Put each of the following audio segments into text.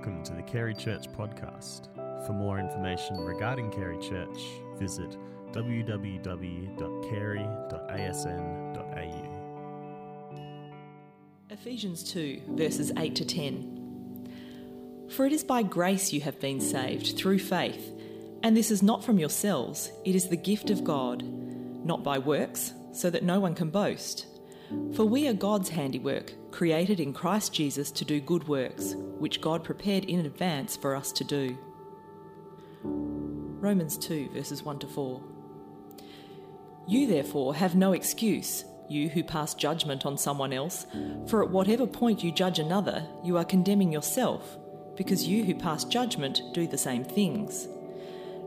Welcome to the Carey Church podcast. For more information regarding Carey Church, visit www.carey.asn.au. Ephesians 2, verses 8 to 10. For it is by grace you have been saved, through faith, and this is not from yourselves, it is the gift of God, not by works, so that no one can boast. For we are God's handiwork, created in Christ Jesus to do good works, which God prepared in advance for us to do. Romans 2, verses 1 to 4. You therefore have no excuse, you who pass judgment on someone else, for at whatever point you judge another, you are condemning yourself, because you who pass judgment do the same things.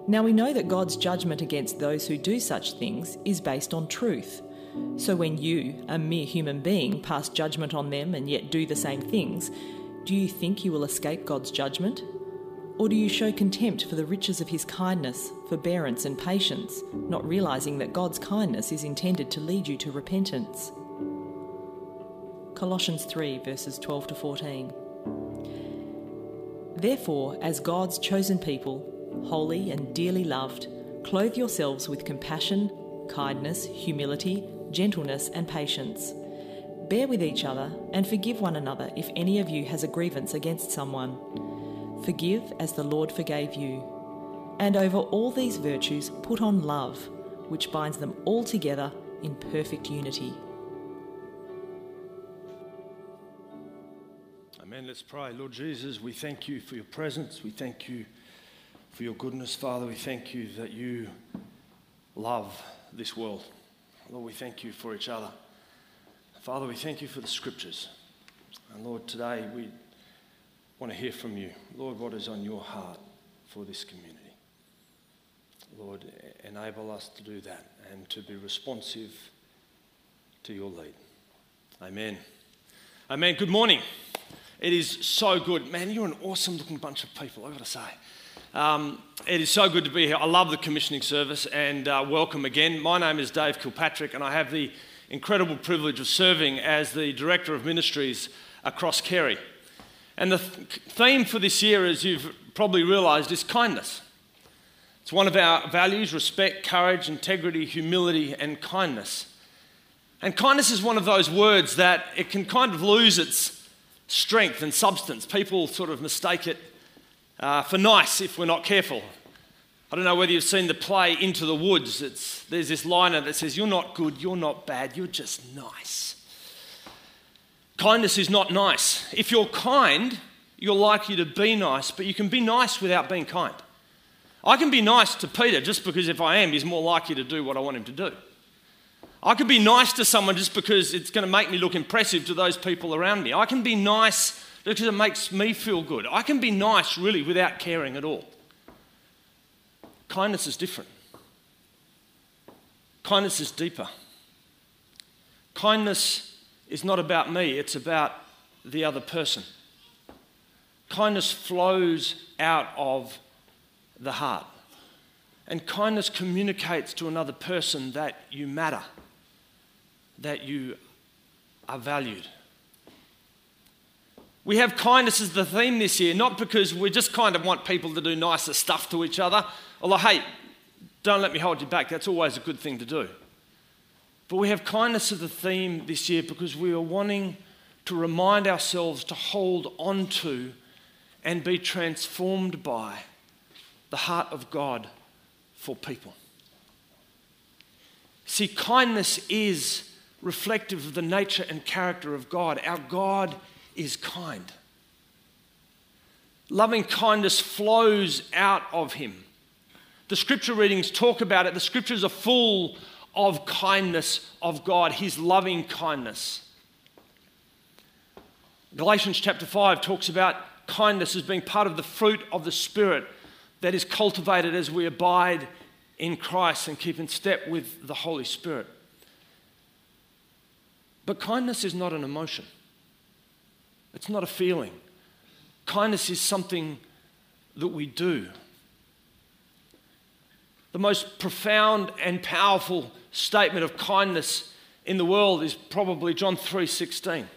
Now we know that God's judgment against those who do such things is based on truth. So when you, a mere human being, pass judgment on them and yet do the same things, do you think you will escape God's judgment? Or do you show contempt for the riches of his kindness, forbearance, and patience, not realizing that God's kindness is intended to lead you to repentance? Colossians 3, verses 12 to 14. Therefore, as God's chosen people, holy and dearly loved, clothe yourselves with compassion, kindness, humility, gentleness, and patience. Bear with each other and forgive one another if any of you has a grievance against someone. Forgive as the Lord forgave you. And over all these virtues, put on love, which binds them all together in perfect unity. Amen. Let's pray. Lord Jesus, we thank you for your presence. We thank you for your goodness, Father. We thank you that you love this world. Lord, we thank you for each other. Father, we thank you for the scriptures. And Lord, today we want to hear from you. Lord, what is on your heart for this community? Lord, enable us to do that and to be responsive to your lead. Amen. Amen. Good morning. It is so good. Man, you're an awesome looking bunch of people, I've got to say. Um, it is so good to be here. I love the commissioning service and uh, welcome again. My name is Dave Kilpatrick and I have the incredible privilege of serving as the Director of Ministries across Carey. And the th- theme for this year, as you've probably realised, is kindness. It's one of our values respect, courage, integrity, humility, and kindness. And kindness is one of those words that it can kind of lose its strength and substance. People sort of mistake it uh, for nice if we're not careful. I don't know whether you've seen the play Into the Woods. It's, there's this liner that says, You're not good, you're not bad, you're just nice. Kindness is not nice. If you're kind, you're likely to be nice, but you can be nice without being kind. I can be nice to Peter just because if I am, he's more likely to do what I want him to do. I can be nice to someone just because it's going to make me look impressive to those people around me. I can be nice because it makes me feel good. I can be nice really without caring at all. Kindness is different. Kindness is deeper. Kindness is not about me, it's about the other person. Kindness flows out of the heart. And kindness communicates to another person that you matter that you are valued. We have kindness as the theme this year, not because we just kind of want people to do nicer stuff to each other, although, hey, don't let me hold you back, that's always a good thing to do. But we have kindness as the theme this year because we are wanting to remind ourselves to hold on to and be transformed by the heart of God for people. See, kindness is reflective of the nature and character of God. Our God is kind. Loving kindness flows out of Him. The scripture readings talk about it. The scriptures are full of kindness of God, His loving kindness. Galatians chapter 5 talks about kindness as being part of the fruit of the Spirit that is cultivated as we abide in Christ and keep in step with the Holy Spirit. But kindness is not an emotion, it's not a feeling. Kindness is something that we do. The most profound and powerful statement of kindness in the world is probably John 3:16.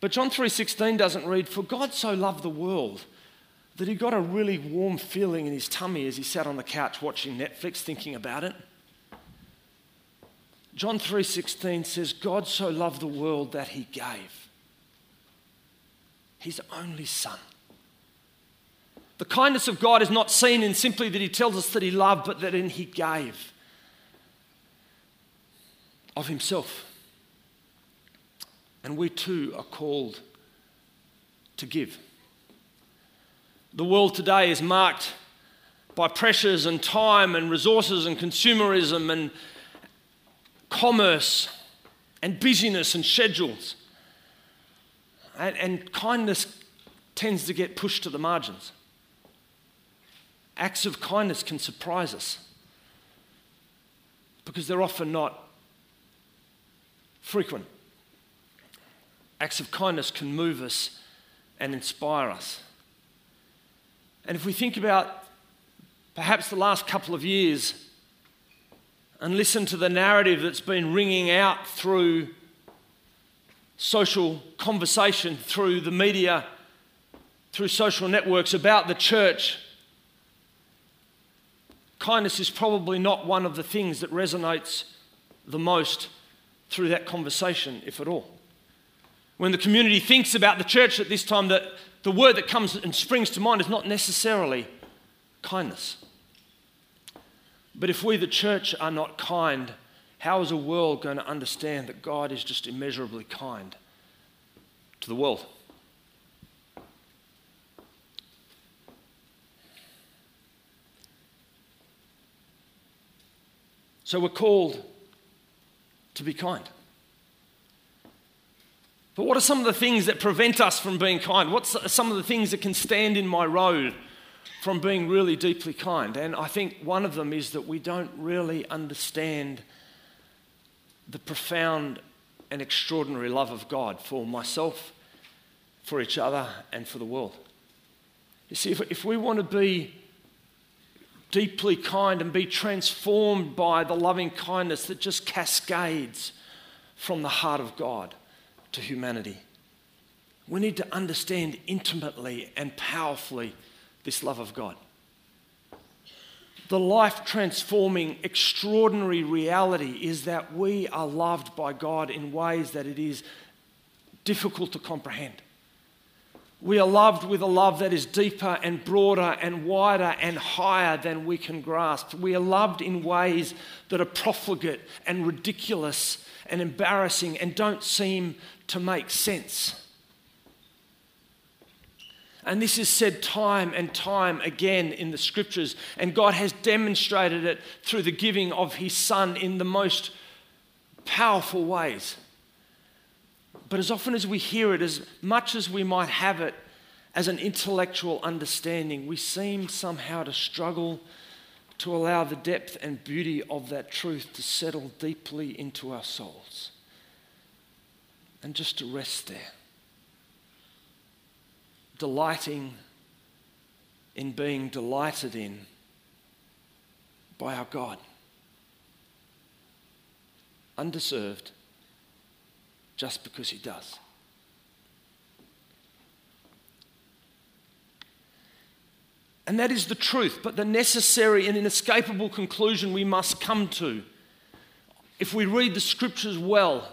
But John 3:16 doesn't read for God so loved the world that he got a really warm feeling in his tummy as he sat on the couch watching Netflix thinking about it. John 3:16 says God so loved the world that he gave his only son. The kindness of God is not seen in simply that he tells us that he loved but that in he gave of himself. And we too are called to give. The world today is marked by pressures and time and resources and consumerism and commerce and busyness and schedules. And, and, kindness tends to get pushed to the margins. Acts of kindness can surprise us because they're often not frequent. Acts of kindness can move us and inspire us. And if we think about perhaps the last couple of years and listen to the narrative that's been ringing out through social conversation, through the media, through social networks about the church, kindness is probably not one of the things that resonates the most through that conversation, if at all when the community thinks about the church at this time, that the word that comes and springs to mind is not necessarily kindness. But if we, the church, are not kind, how is a world going to understand that God is just immeasurably kind to the world? So we're called to be kind. But what are some of the things that prevent us from being kind? What's some of the things that can stand in my road from being really deeply kind? And I think one of them is that we don't really understand the profound and extraordinary love of God for myself, for each other, and for the world. You see, if, if we want to be deeply kind and be transformed by the loving kindness that just cascades from the heart of God, to humanity. We need to understand intimately and powerfully this love of God. The life transforming, extraordinary reality is that we are loved by God in ways that it is difficult to comprehend. We are loved with a love that is deeper and broader and wider and higher than we can grasp. We are loved in ways that are profligate and ridiculous and embarrassing and don't seem to make sense. And this is said time and time again in the scriptures, and God has demonstrated it through the giving of His Son in the most powerful ways. But as often as we hear it, as much as we might have it as an intellectual understanding, we seem somehow to struggle to allow the depth and beauty of that truth to settle deeply into our souls. And just to rest there, delighting in being delighted in by our God. Undeserved, just because He does. And that is the truth, but the necessary and inescapable conclusion we must come to if we read the scriptures well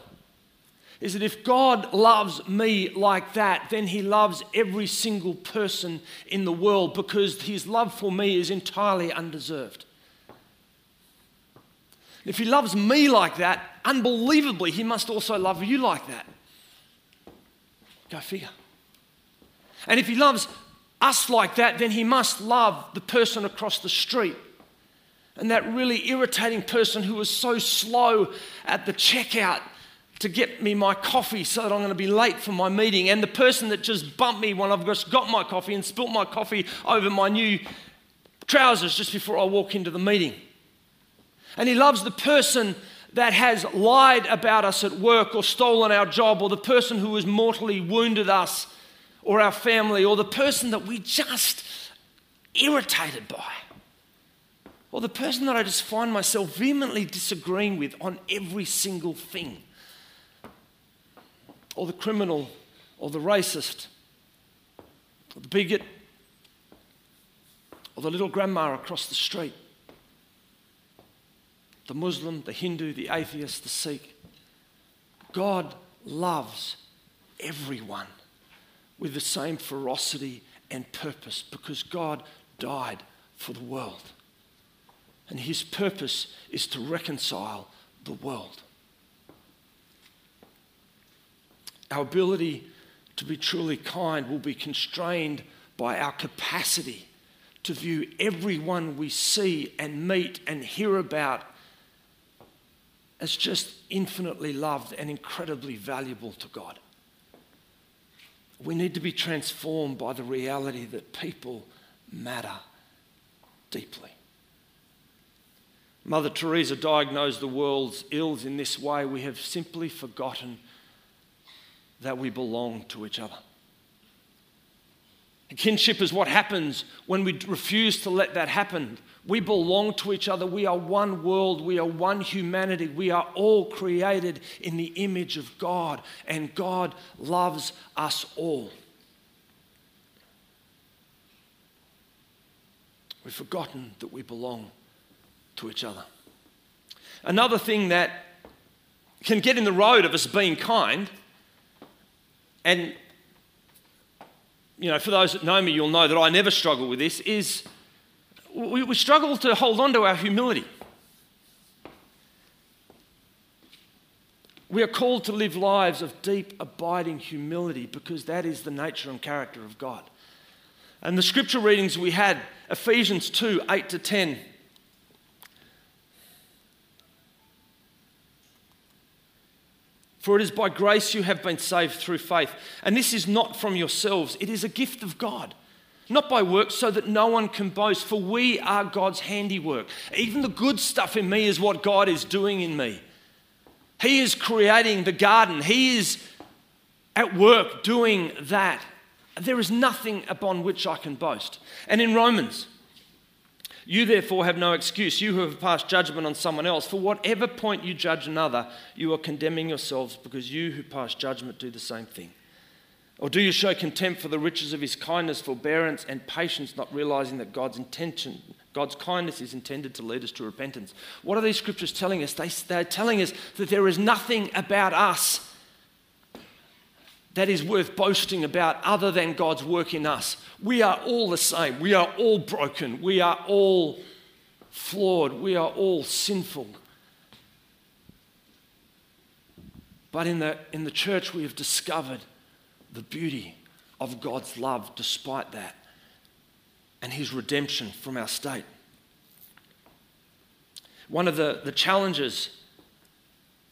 is that if God loves me like that, then He loves every single person in the world because His love for me is entirely undeserved. If He loves me like that, unbelievably, He must also love you like that. Go figure. And if He loves us like that, then He must love the person across the street. And that really irritating person who was so slow at the checkout to get me my coffee so that I'm going to be late for my meeting, and the person that just bumped me when I've just got my coffee and spilt my coffee over my new trousers just before I walk into the meeting. And he loves the person that has lied about us at work or stolen our job, or the person who has mortally wounded us or our family, or the person that we just irritated by. Or the person that I just find myself vehemently disagreeing with on every single thing or the criminal or the racist, or the bigot, or the little grandma across the street, the Muslim, the Hindu, the atheist, the Sikh. God loves everyone with the same ferocity and purpose because God died for the world. And his purpose is to reconcile the world. Our ability to be truly kind will be constrained by our capacity to view everyone we see and meet and hear about as just infinitely loved and incredibly valuable to God. We need to be transformed by the reality that people matter deeply. Mother Teresa diagnosed the world's ills in this way. We have simply forgotten that we belong to each other. Kinship is what happens when we refuse to let that happen. We belong to each other. We are one world. We are one humanity. We are all created in the image of God, and God loves us all. We've forgotten that we belong to each other. Another thing that can get in the road of us being kind, and you know, for those that know me, you'll know that I never struggle with this, is we, we struggle to hold on to our humility. We are called to live lives of deep, abiding humility because that is the nature and character of God. And the scripture readings we had, Ephesians 2 8 to 10, For it is by grace you have been saved through faith. And this is not from yourselves, it is a gift of God. Not by works, so that no one can boast, for we are God's handiwork. Even the good stuff in me is what God is doing in me. He is creating the garden, He is at work doing that. There is nothing upon which I can boast. And in Romans, you therefore have no excuse, you who have passed judgment on someone else. For whatever point you judge another, you are condemning yourselves because you who pass judgment do the same thing. Or do you show contempt for the riches of his kindness, forbearance, and patience, not realizing that God's intention, God's kindness is intended to lead us to repentance? What are these scriptures telling us? They, they're telling us that there is nothing about us that is worth boasting about other than God's work in us. We are all the same. We are all broken. We are all flawed. We are all sinful. But in the, in the church, we have discovered the beauty of God's love despite that and his redemption from our state. One of the, the challenges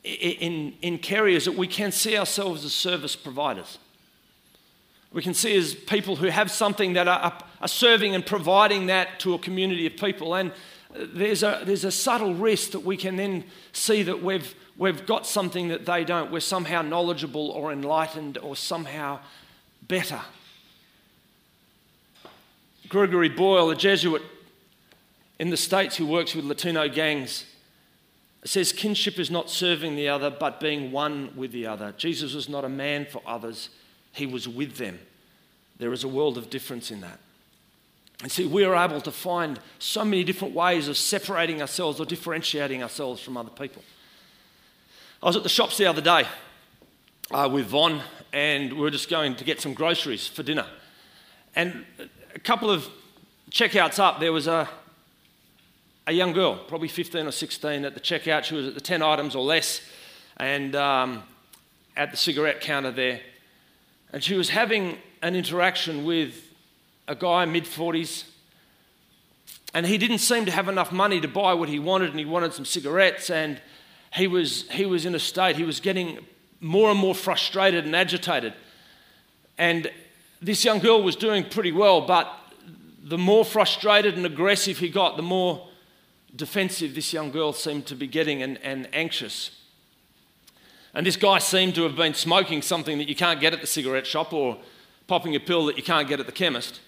in, in is that we can see ourselves as service providers. We can see as people who have something that are, are serving and providing that to a community of people. And there's a, there's a subtle risk that we can then see that we've, we've got something that they don't. We're somehow knowledgeable or enlightened or somehow better. Gregory Boyle, a Jesuit in the States who works with Latino gangs, it says kinship is not serving the other, but being one with the other. Jesus was not a man for others, he was with them. There is a world of difference in that. And see, we are able to find so many different ways of separating ourselves or differentiating ourselves from other people. I was at the shops the other day uh, with Von, and we were just going to get some groceries for dinner. And a couple of checkouts up, there was a, a young girl, probably 15 or 16, at the checkout. She was at the 10 items or less, and um, at the cigarette counter there. And she was having an interaction with a guy, mid 40s, and he didn't seem to have enough money to buy what he wanted, and he wanted some cigarettes, and he was, he was in a state, he was getting more and more frustrated and agitated. And this young girl was doing pretty well, but the more frustrated and aggressive he got, the more defensive this young girl seemed to be getting and, and anxious. And this guy seemed to have been smoking something that you can't get at the cigarette shop or popping a pill that you can't get at the chemist.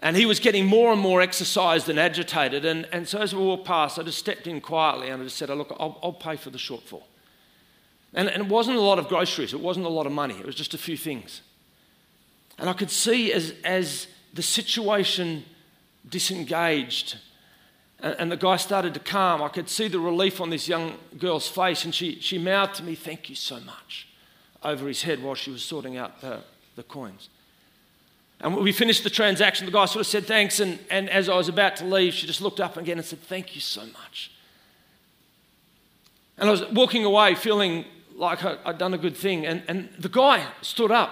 And he was getting more and more exercised and agitated. And, and so as we walked past, I just stepped in quietly and I just said, oh, Look, I'll, I'll pay for the shortfall. And, and it wasn't a lot of groceries, it wasn't a lot of money, it was just a few things. And I could see as, as the situation disengaged and, the guy started to calm, I could see the relief on this young girl's face, and she, she mouthed to me, Thank you so much, over his head while she was sorting out the, the coins. And we finished the transaction, the guy sort of said thanks, and, and as I was about to leave, she just looked up again and said, Thank you so much. And I was walking away feeling like I'd done a good thing, and, and the guy stood up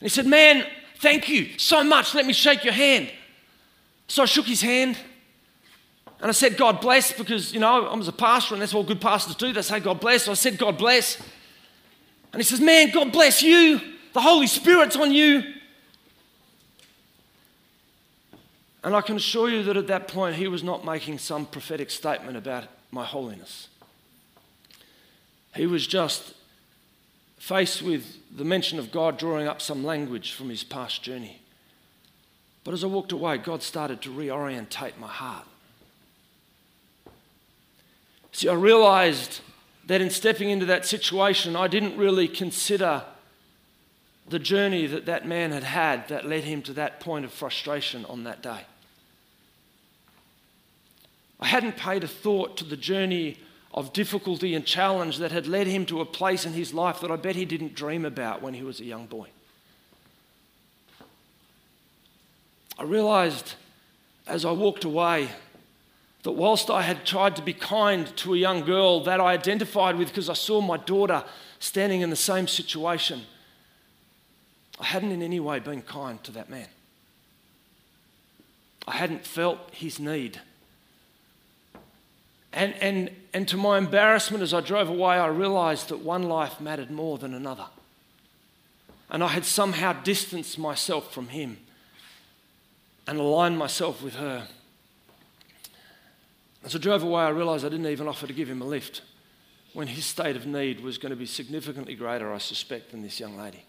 and he said, Man, thank you so much. Let me shake your hand. So I shook his hand. And I said, God bless, because, you know, I was a pastor and that's what good pastors do. They say, God bless. So I said, God bless. And he says, Man, God bless you. The Holy Spirit's on you. And I can assure you that at that point, he was not making some prophetic statement about my holiness. He was just faced with the mention of God drawing up some language from his past journey. But as I walked away, God started to reorientate my heart. See, I realized that in stepping into that situation, I didn't really consider the journey that that man had had that led him to that point of frustration on that day. I hadn't paid a thought to the journey of difficulty and challenge that had led him to a place in his life that I bet he didn't dream about when he was a young boy. I realized as I walked away that whilst I had tried to be kind to a young girl that I identified with because I saw my daughter standing in the same situation, I hadn't in any way been kind to that man. I hadn't felt his need. And, and, and to my embarrassment, as I drove away, I realized that one life mattered more than another. And I had somehow distanced myself from him and aligned myself with her. As I drove away, I realised I didn't even offer to give him a lift when his state of need was going to be significantly greater, I suspect, than this young lady.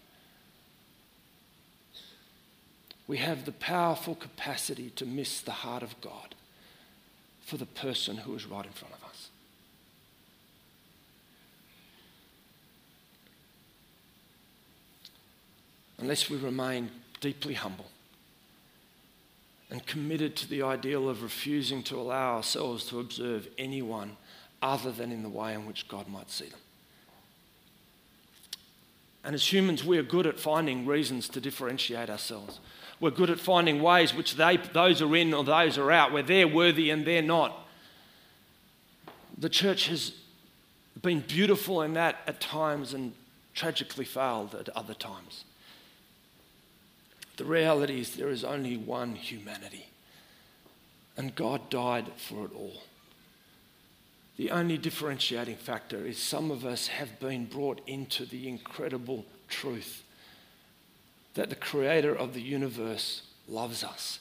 We have the powerful capacity to miss the heart of God for the person who is right in front of us. Unless we remain deeply humble and committed to the ideal of refusing to allow ourselves to observe anyone other than in the way in which God might see them. And as humans, we are good at finding reasons to differentiate ourselves. We're good at finding ways which they, those are in or those are out, where they're worthy and they're not. The church has been beautiful in that at times and tragically failed at other times. The reality is there is only one humanity, and God died for it all. The only differentiating factor is some of us have been brought into the incredible truth that the creator of the universe loves us.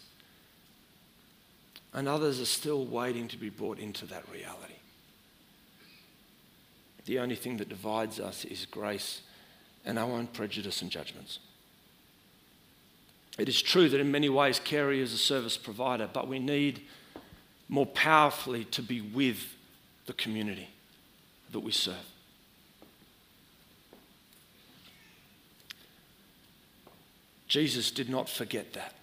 And others are still waiting to be brought into that reality. The only thing that divides us is grace and our own prejudice and judgments. It is true that in many ways Carey is a service provider, but we need more powerfully to be with the community that we serve. Jesus did not forget that.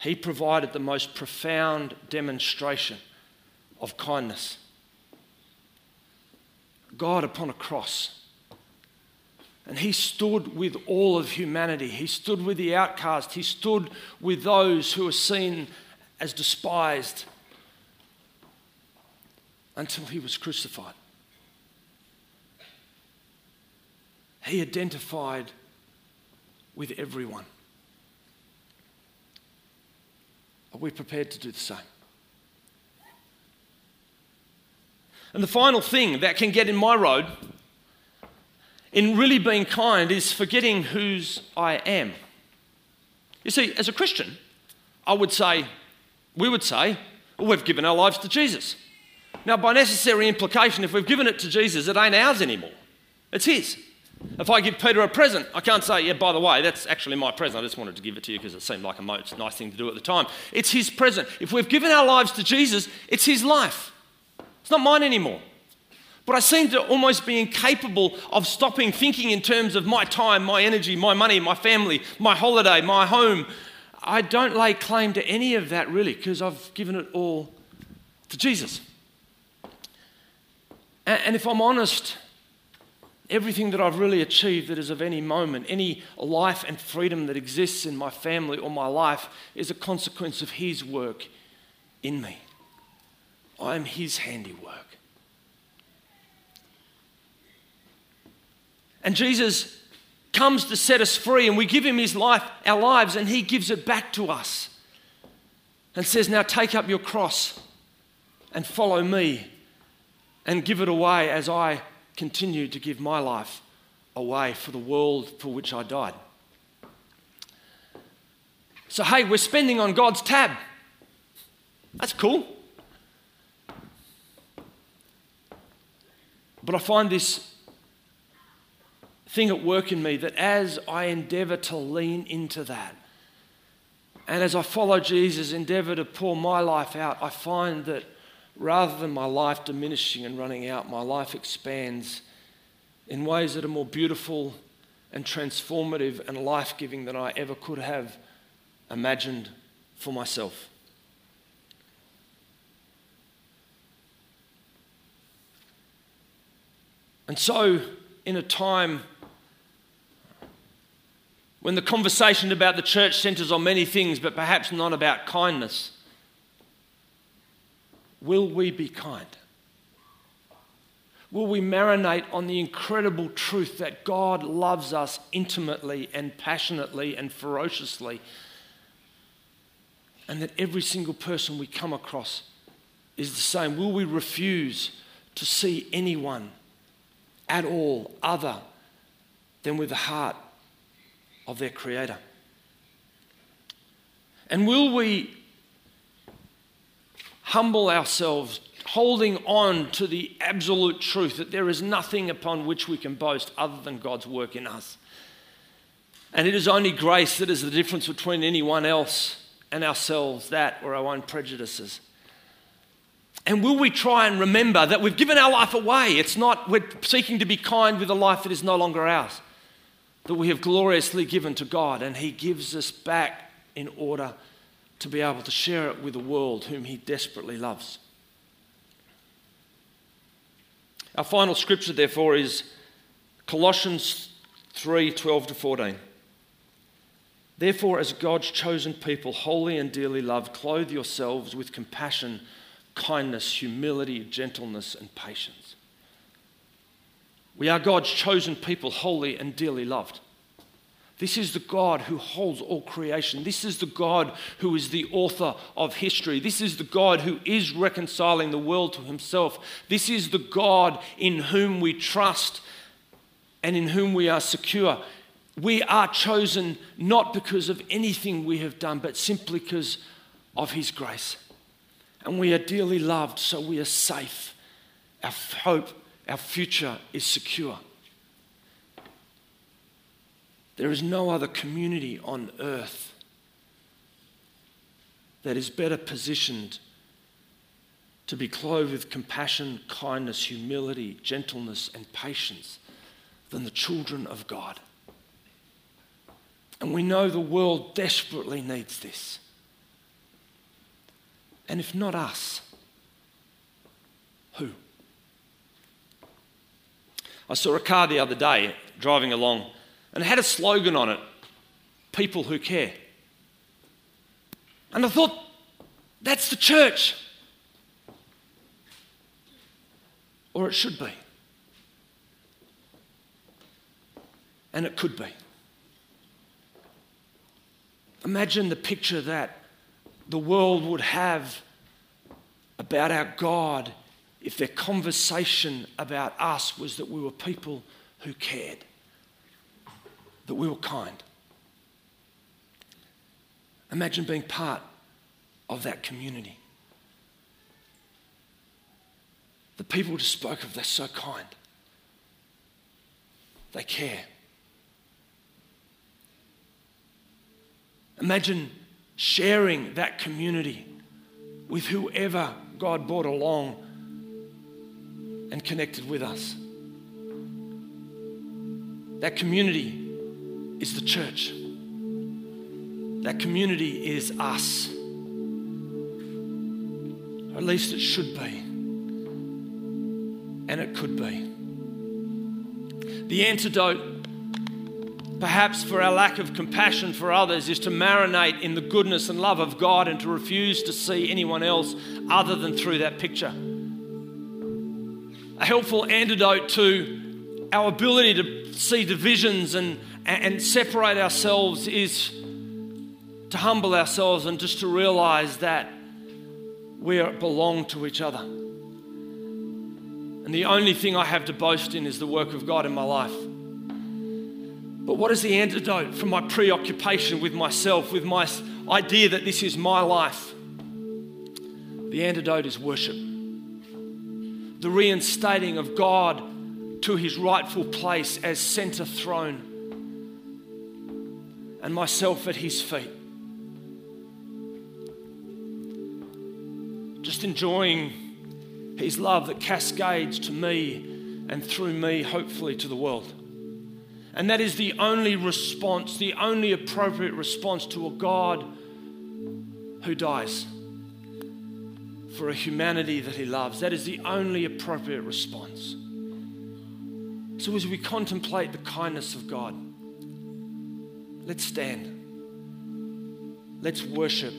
He provided the most profound demonstration of kindness. God upon a cross and he stood with all of humanity. He stood with the outcast. He stood with those who were seen as despised until he was crucified. He identified with everyone. Are we prepared to do the same? And the final thing that can get in my road in really being kind is forgetting whose I am. You see, as a Christian, I would say, we would say, well, we've given our lives to Jesus. Now, by necessary implication, if we've given it to Jesus, it ain't ours anymore. It's His. If I give Peter a present, I can't say, yeah, by the way, that's actually my present. I just wanted to give it to you because it seemed like a nice thing to do at the time. It's His present. If we've given our lives to Jesus, it's His life. It's not mine anymore. But I seem to almost be incapable of stopping thinking in terms of my time, my energy, my money, my family, my holiday, my home. I don't lay claim to any of that really because I've given it all to Jesus. And if I'm honest, everything that I've really achieved that is of any moment, any life and freedom that exists in my family or my life, is a consequence of His work in me. I am His handiwork. And Jesus comes to set us free, and we give him his life, our lives, and he gives it back to us and says, Now take up your cross and follow me and give it away as I continue to give my life away for the world for which I died. So, hey, we're spending on God's tab. That's cool. But I find this thing at work in me that as I endeavor to lean into that, and as I follow Jesus, endeavor to pour my life out, I find that rather than my life diminishing and running out, my life expands in ways that are more beautiful and transformative and life giving than I ever could have imagined for myself. And so, in a time when the conversation about the church centers on many things, but perhaps not about kindness, will we be kind? Will we marinate on the incredible truth that God loves us intimately and passionately and ferociously, and that every single person we come across is the same? Will we refuse to see anyone at all other than with the heart of their Creator? And will we humble ourselves, holding on to the absolute truth that there is nothing upon which we can boast other than God's work in us? And it is only grace that is the difference between anyone else and ourselves, that or our own prejudices. And will we try and remember that we've given our life away? It's not, we're seeking to be kind with a life that is no longer ours that we have gloriously given to God, and He gives us back in order to be able to share it with the world whom He desperately loves. Our final scripture, therefore, is Colossians 3 12 to 14. Therefore, as God's chosen people, holy and dearly loved, clothe yourselves with compassion, kindness, humility, gentleness, and patience we are God's chosen people, holy and dearly loved. This is the God who holds all creation. This is the God who is the author of history. This is the God who is reconciling the world to himself. This is the God in whom we trust and in whom we are secure. We are chosen not because of anything we have done, but simply because of his grace. And we are dearly loved, so we are safe. Our hope our future is secure. There is no other community on earth that is better positioned to be clothed with compassion, kindness, humility, gentleness, and patience than the children of God. And we know the world desperately needs this. And if not us, who? I saw a car the other day driving along and it had a slogan on it People who care. And I thought, that's the church. Or it should be. And it could be. Imagine the picture that the world would have about our God if their conversation about us was that we were people who cared, that we were kind. Imagine being part of that community. The people just spoke of, they're so kind. They care. Imagine sharing that community with whoever God brought along and connected with us. That community is the church. That community is us. Or at least it should be. And it could be. The antidote, perhaps, for our lack of compassion for others is to marinate in the goodness and love of God and to refuse to see anyone else other than through that picture. Helpful antidote to our ability to see divisions and, and separate ourselves is to humble ourselves and just to realize that we belong to each other. And the only thing I have to boast in is the work of God in my life. But what is the antidote from my preoccupation with myself, with my idea that this is my life? The antidote is worship. The reinstating of God to his rightful place as center throne and myself at his feet. Just enjoying his love that cascades to me and through me, hopefully, to the world. And that is the only response, the only appropriate response to a God who dies for a humanity that he loves. That is the only appropriate response. So, as we contemplate the kindness of God, let's stand. Let's worship